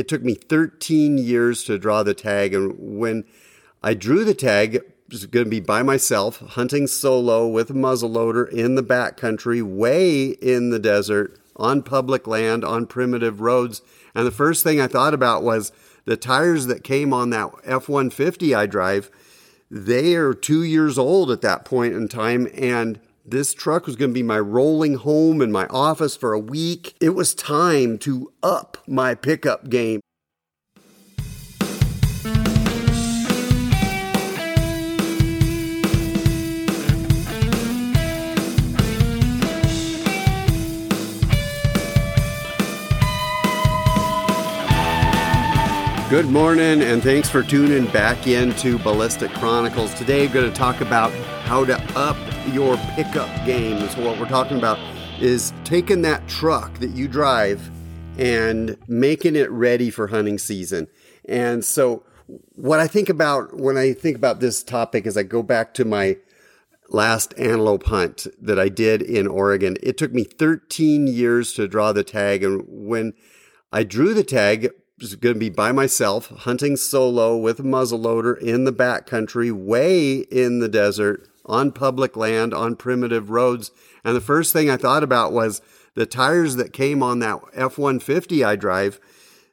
It took me 13 years to draw the tag. And when I drew the tag, it was going to be by myself, hunting solo with a muzzleloader in the backcountry, way in the desert, on public land, on primitive roads. And the first thing I thought about was the tires that came on that F 150 I drive. They are two years old at that point in time. And this truck was going to be my rolling home and my office for a week. It was time to up my pickup game. Good morning, and thanks for tuning back into Ballistic Chronicles. Today, I'm going to talk about how to up your pickup game. So, what we're talking about is taking that truck that you drive and making it ready for hunting season. And so, what I think about when I think about this topic is I go back to my last antelope hunt that I did in Oregon. It took me 13 years to draw the tag. And when I drew the tag, was going to be by myself, hunting solo with a muzzleloader in the backcountry, way in the desert, on public land, on primitive roads. And the first thing I thought about was the tires that came on that F 150 I drive.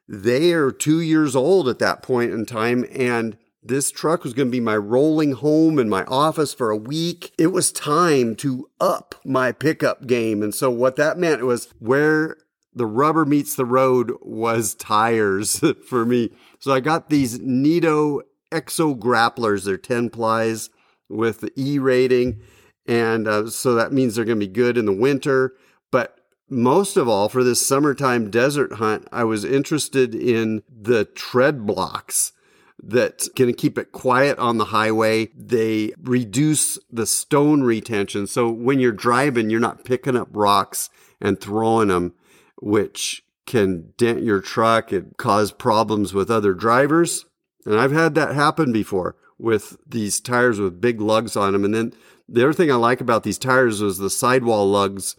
They are two years old at that point in time. And this truck was going to be my rolling home and my office for a week. It was time to up my pickup game. And so what that meant was where the rubber meets the road was tires for me. So I got these Nitto Exo Grapplers. They're 10 plies with the E rating. And uh, so that means they're going to be good in the winter. But most of all, for this summertime desert hunt, I was interested in the tread blocks that to keep it quiet on the highway. They reduce the stone retention. So when you're driving, you're not picking up rocks and throwing them which can dent your truck and cause problems with other drivers. And I've had that happen before with these tires with big lugs on them. And then the other thing I like about these tires is the sidewall lugs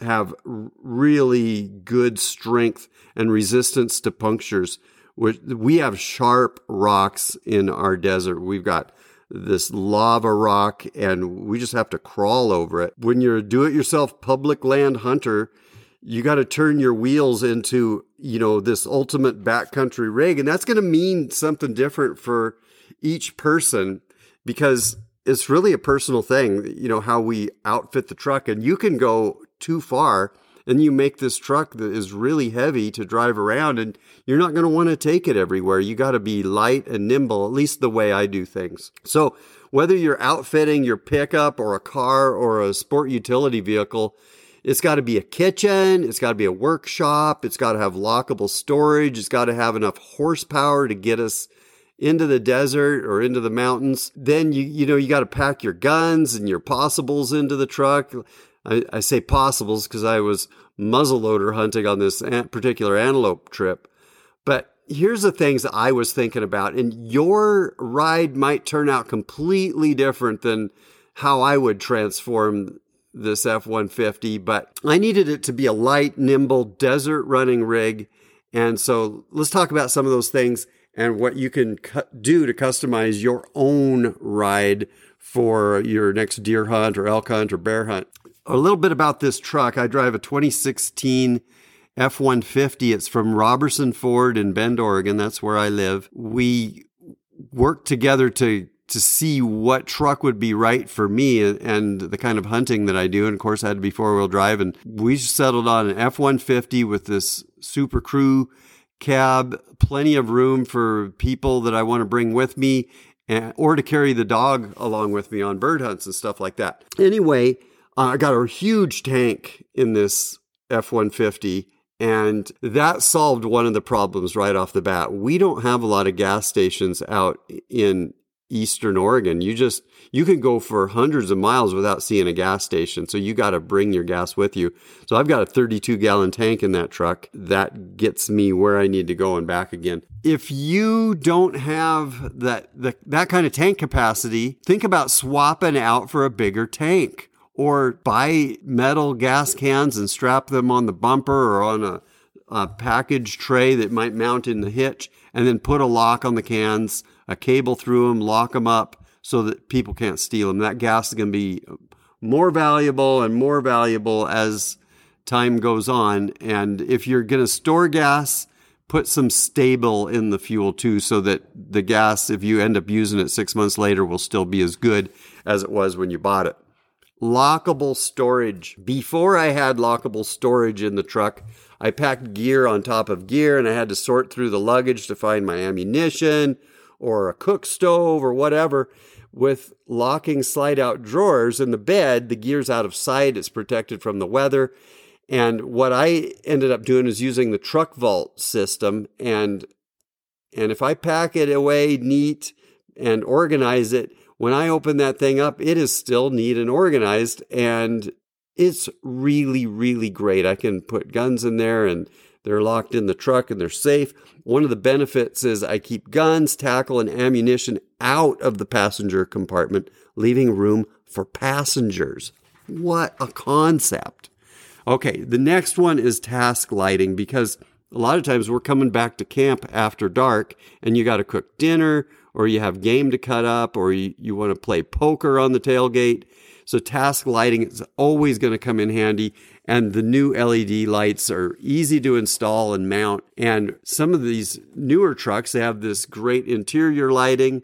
have really good strength and resistance to punctures. We have sharp rocks in our desert. We've got this lava rock and we just have to crawl over it. When you're a do it yourself public land hunter, you got to turn your wheels into you know this ultimate backcountry rig and that's going to mean something different for each person because it's really a personal thing you know how we outfit the truck and you can go too far and you make this truck that is really heavy to drive around and you're not going to want to take it everywhere you got to be light and nimble at least the way i do things so whether you're outfitting your pickup or a car or a sport utility vehicle it's got to be a kitchen. It's got to be a workshop. It's got to have lockable storage. It's got to have enough horsepower to get us into the desert or into the mountains. Then you, you know, you got to pack your guns and your possibles into the truck. I, I say possibles because I was muzzleloader hunting on this particular antelope trip. But here's the things that I was thinking about, and your ride might turn out completely different than how I would transform this F 150, but I needed it to be a light, nimble, desert running rig. And so let's talk about some of those things and what you can do to customize your own ride for your next deer hunt or elk hunt or bear hunt. A little bit about this truck. I drive a 2016 F 150. It's from Robertson Ford in Bend, Oregon. That's where I live. We worked together to to see what truck would be right for me and the kind of hunting that I do. And of course, I had to be four wheel drive. And we settled on an F 150 with this super crew cab, plenty of room for people that I want to bring with me and, or to carry the dog along with me on bird hunts and stuff like that. Anyway, uh, I got a huge tank in this F 150. And that solved one of the problems right off the bat. We don't have a lot of gas stations out in eastern Oregon. You just you can go for hundreds of miles without seeing a gas station. So you got to bring your gas with you. So I've got a 32 gallon tank in that truck that gets me where I need to go and back again. If you don't have that the, that kind of tank capacity, think about swapping out for a bigger tank or buy metal gas cans and strap them on the bumper or on a a package tray that might mount in the hitch, and then put a lock on the cans, a cable through them, lock them up so that people can't steal them. That gas is going to be more valuable and more valuable as time goes on. And if you're going to store gas, put some Sta-Bil in the fuel too, so that the gas, if you end up using it six months later, will still be as good as it was when you bought it. Lockable storage. Before I had lockable storage in the truck, I packed gear on top of gear and I had to sort through the luggage to find my ammunition or a cook stove or whatever. With locking slide out drawers in the bed, the gear's out of sight, it's protected from the weather. And what I ended up doing is using the truck vault system and and if I pack it away neat and organize it, when I open that thing up, it is still neat and organized and it's really really great. I can put guns in there and they're locked in the truck and they're safe. One of the benefits is I keep guns, tackle, and ammunition out of the passenger compartment, leaving room for passengers. What a concept! Okay, the next one is task lighting because a lot of times we're coming back to camp after dark and you got to cook dinner or you have game to cut up or you, you want to play poker on the tailgate. So task lighting is always going to come in handy. And the new LED lights are easy to install and mount. And some of these newer trucks, have this great interior lighting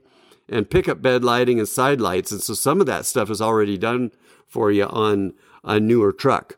and pickup bed lighting and side lights. And so some of that stuff is already done for you on a newer truck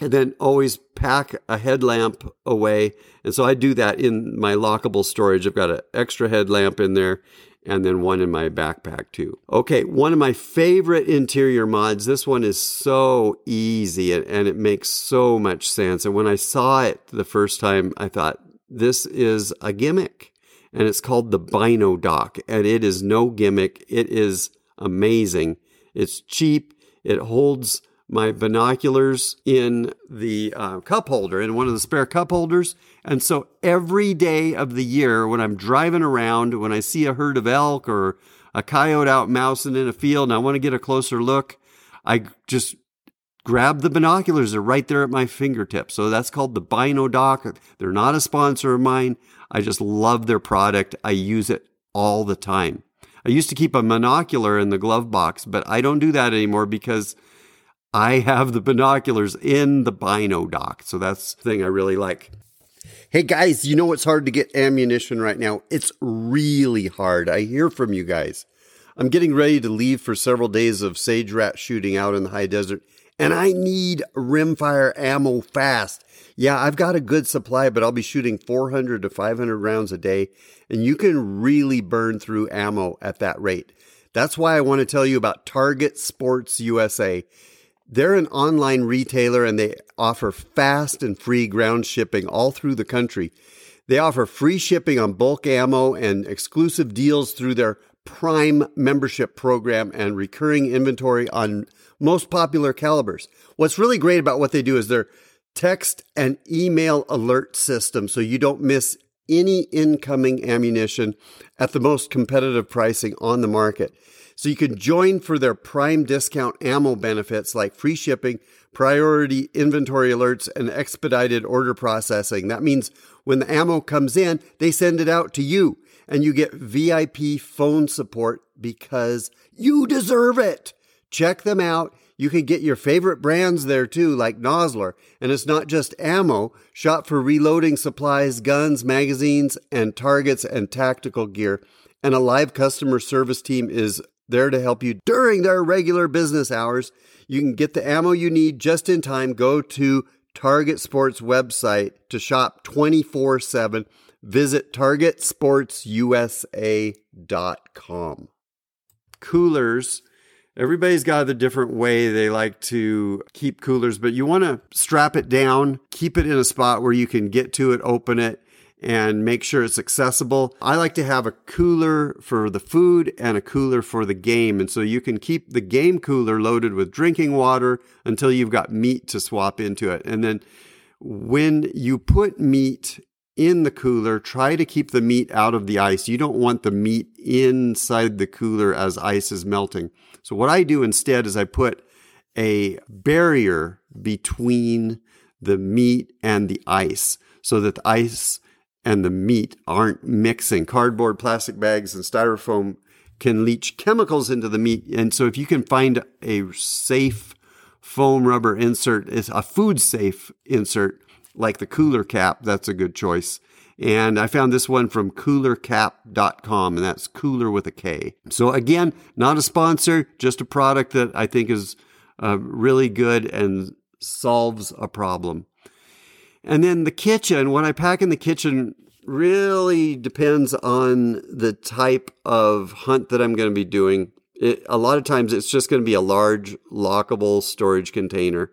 and then always pack a headlamp away. And so I do that in my lockable storage. I've got an extra headlamp in there and then one in my backpack too. Okay, one of my favorite interior mods. This one is so easy and, it makes so much sense. And when I saw it the first time, I thought, this is a gimmick. And it's called the Bino Dock. And it is no gimmick. It is amazing. It's cheap. It holds my binoculars in the uh, cup holder, in one of the spare cup holders. And so every day of the year, when I'm driving around, when I see a herd of elk or a coyote out mousing in a field and I want to get a closer look, I just grab the binoculars. They're right there at my fingertips. So that's called the Bino Dock. They're not a sponsor of mine. I just love their product. I use it all the time. I used to keep a monocular in the glove box, but I don't do that anymore because I have the binoculars in the Bino dock. So that's the thing I really like. Hey guys, you know it's hard to get ammunition right now? It's really hard. I hear from you guys. I'm getting ready to leave for several days of sage rat shooting out in the high desert, and I need rimfire ammo fast. Yeah, I've got a good supply, but I'll be shooting 400 to 500 rounds a day, and you can really burn through ammo at that rate. That's why I want to tell you about Target Sports USA. They're an online retailer and they offer fast and free ground shipping all through the country. They offer free shipping on bulk ammo and exclusive deals through their Prime membership program and recurring inventory on most popular calibers. What's really great about what they do is their text and email alert system so you don't miss any incoming ammunition at the most competitive pricing on the market. So you can join for their prime discount ammo benefits like free shipping, priority inventory alerts, and expedited order processing. That means when the ammo comes in, they send it out to you and you get VIP phone support because you deserve it. Check them out. You can get your favorite brands there too, like Nosler. And it's not just ammo. Shop for reloading supplies, guns, magazines, and targets and tactical gear. And a live customer service team is there to help you during their regular business hours. You can get the ammo you need just in time. Go to Target Sports website to shop 24 7. Visit targetsportsusa.com. Coolers. Everybody's got a different way they like to keep coolers, but you want to strap it down, keep it in a spot where you can get to it, open it, and make sure it's accessible. I like to have a cooler for the food and a cooler for the game. And so you can keep the game cooler loaded with drinking water until you've got meat to swap into it. And then when you put meat in the cooler, try to keep the meat out of the ice. You don't want the meat inside the cooler as ice is melting. So what I do instead is I put a barrier between the meat and the ice. so that the ice and the meat aren't mixing. Cardboard, plastic bags, and styrofoam can leach chemicals into the meat. And so if you can find a safe foam rubber insert, a food safe insert like the cooler cap, that's a good choice. And I found this one from coolercap.com, and that's cooler with a K. So, again, not a sponsor, just a product that I think is uh, really good and solves a problem. And then the kitchen, what I pack in the kitchen really depends on the type of hunt that I'm going to be doing. It, a lot of times it's just going to be a large lockable storage container.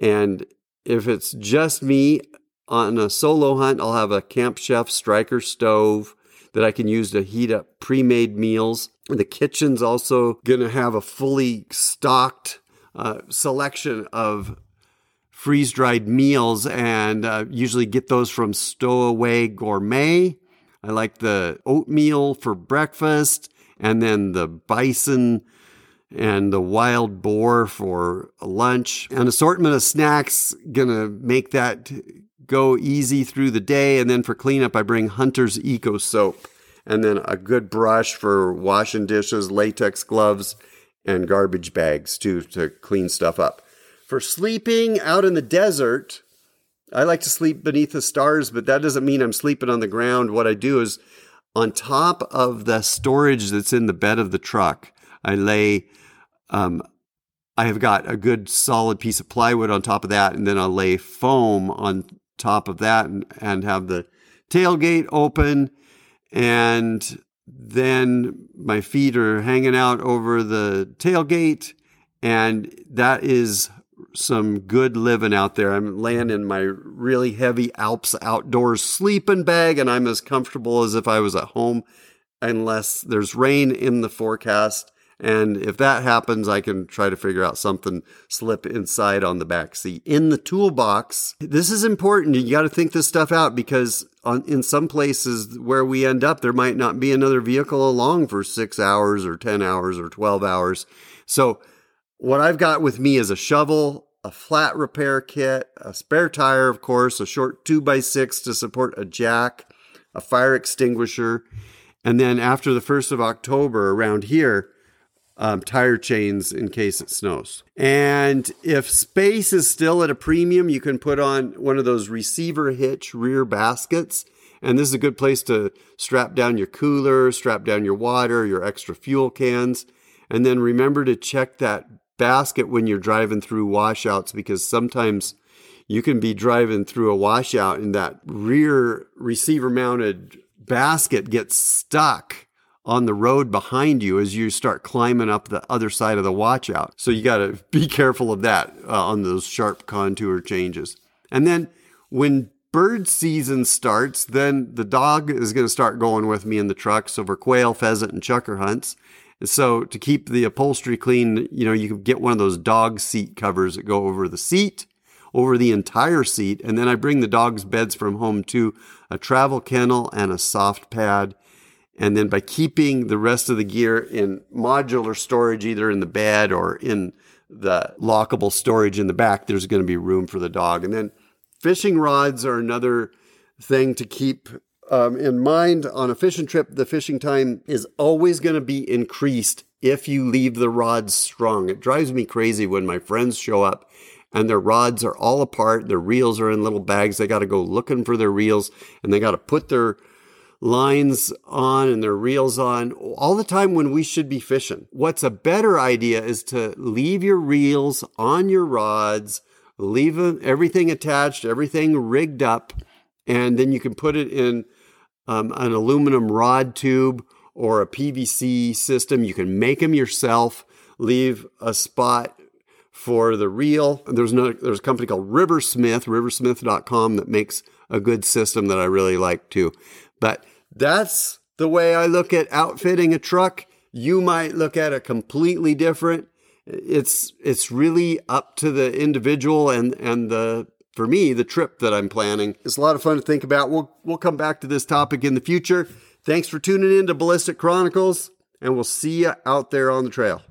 And if it's just me on a solo hunt, I'll have a Camp Chef striker stove that I can use to heat up pre made meals. The kitchen's also going to have a fully stocked uh, selection of freeze dried meals and uh, usually get those from Stowaway Gourmet. I like the oatmeal for breakfast and then the bison and the wild boar for lunch. An assortment of snacks gonna make that go easy through the day. And then for cleanup, I bring Hunter's Eco Soap and then a good brush for washing dishes, latex gloves, and garbage bags too to clean stuff up. For sleeping out in the desert, I like to sleep beneath the stars, but that doesn't mean I'm sleeping on the ground. What I do is on top of the storage that's in the bed of the truck, I lay, um, I have got a good solid piece of plywood on top of that, and then I'll lay foam on top of that and, and have the tailgate open. And then my feet are hanging out over the tailgate. And that is some good living out there. I'm laying in my really heavy Alps outdoors sleeping bag, and I'm as comfortable as if I was at home, unless there's rain in the forecast. And if that happens, I can try to figure out something slip inside on the back seat. In the toolbox, this is important. You got to think this stuff out because on, in some places where we end up, there might not be another vehicle along for six hours or 10 hours or 12 hours. So what I've got with me is a shovel, a flat repair kit, a spare tire, of course, a short 2x6 to support a jack, a fire extinguisher, and then after the 1st of October around here, um, tire chains in case it snows. And if space is still at a premium, you can put on one of those receiver hitch rear baskets. And this is a good place to strap down your cooler, strap down your water, your extra fuel cans. And then remember to check that basket when you're driving through washouts because sometimes you can be driving through a washout and that rear receiver mounted basket gets stuck on the road behind you as you start climbing up the other side of the washout. So you got to be careful of that uh, on those sharp contour changes. And then when bird season starts, then the dog is going to start going with me in the trucks over quail, pheasant, and chukar hunts, so to keep the upholstery clean, you know, you can get one of those dog seat covers that go over the seat, over the entire seat. And then I bring the dog's beds from home to a travel kennel and a soft pad. And then by keeping the rest of the gear in modular storage, either in the bed or in the lockable storage in the back, there's going to be room for the dog. And then fishing rods are another thing to keep um, in mind on a fishing trip, the fishing time is always going to be increased if you leave the rods strong. It drives me crazy when my friends show up and their rods are all apart. Their reels are in little bags. They got to go looking for their reels and they got to put their lines on and their reels on all the time when we should be fishing. What's a better idea is to leave your reels on your rods, leave everything attached, everything rigged up, and then you can put it in um, an aluminum rod tube or a PVC system. You can make them yourself, leave a spot for the reel. There's, no, there's a company called Riversmith, riversmith.com, that makes a good system that I really like too. But that's the way I look at outfitting a truck. You might look at it completely different. It's it's really up to the individual and and the for me, the trip that I'm planning is a lot of fun to think about. We'll, we'll come back to this topic in the future. Thanks for tuning in to Ballistic Chronicles, and we'll see you out there on the trail.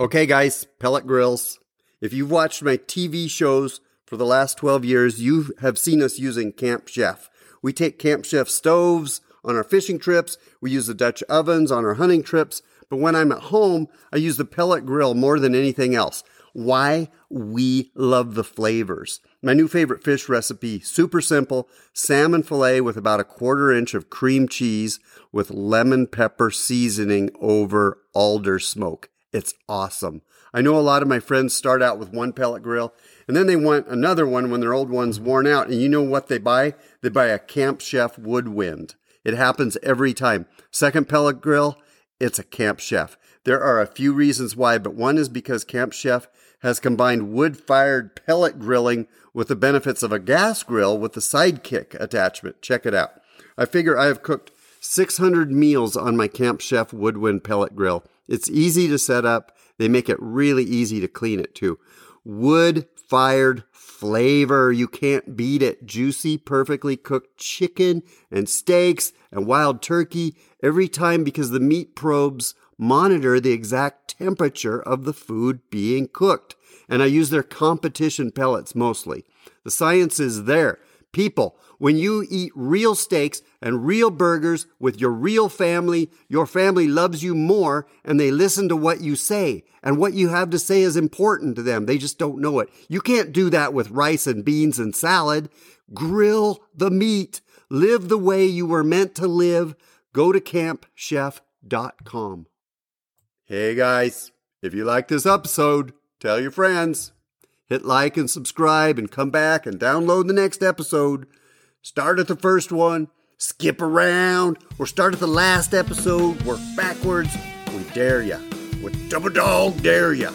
Okay, guys, pellet grills. If you've watched my TV shows For the last 12 years, you have seen us using Camp Chef. We take Camp Chef stoves on our fishing trips, we use the Dutch ovens on our hunting trips, but when I'm at home, I use the pellet grill more than anything else. Why? We love the flavors. My new favorite fish recipe, super simple salmon filet with about a quarter inch of cream cheese with lemon pepper seasoning over alder smoke. It's awesome. I know a lot of my friends start out with one pellet grill and then they want another one when their old one's worn out. And you know what they buy? They buy a Camp Chef Woodwind. It happens every time. Second pellet grill, it's a Camp Chef. There are a few reasons why, but one is because Camp Chef has combined wood fired pellet grilling with the benefits of a gas grill with the sidekick attachment. Check it out. I figure I have cooked 600 meals on my Camp Chef Woodwind pellet grill. It's easy to set up. They make it really easy to clean it too. Wood fired flavor. You can't beat it. Juicy, perfectly cooked chicken and steaks and wild turkey every time because the meat probes monitor the exact temperature of the food being cooked. And I use their competition pellets mostly. The science is there. People, when you eat real steaks and real burgers with your real family, your family loves you more and they listen to what you say. And what you have to say is important to them. They just don't know it. You can't do that with rice and beans and salad. Grill the meat. Live the way you were meant to live. Go to campchef.com. Hey guys, if you like this episode, tell your friends. Hit like and subscribe and come back and download the next episode. Start at the first one, skip around, or start at the last episode, work backwards. We dare ya. We double dog dare ya.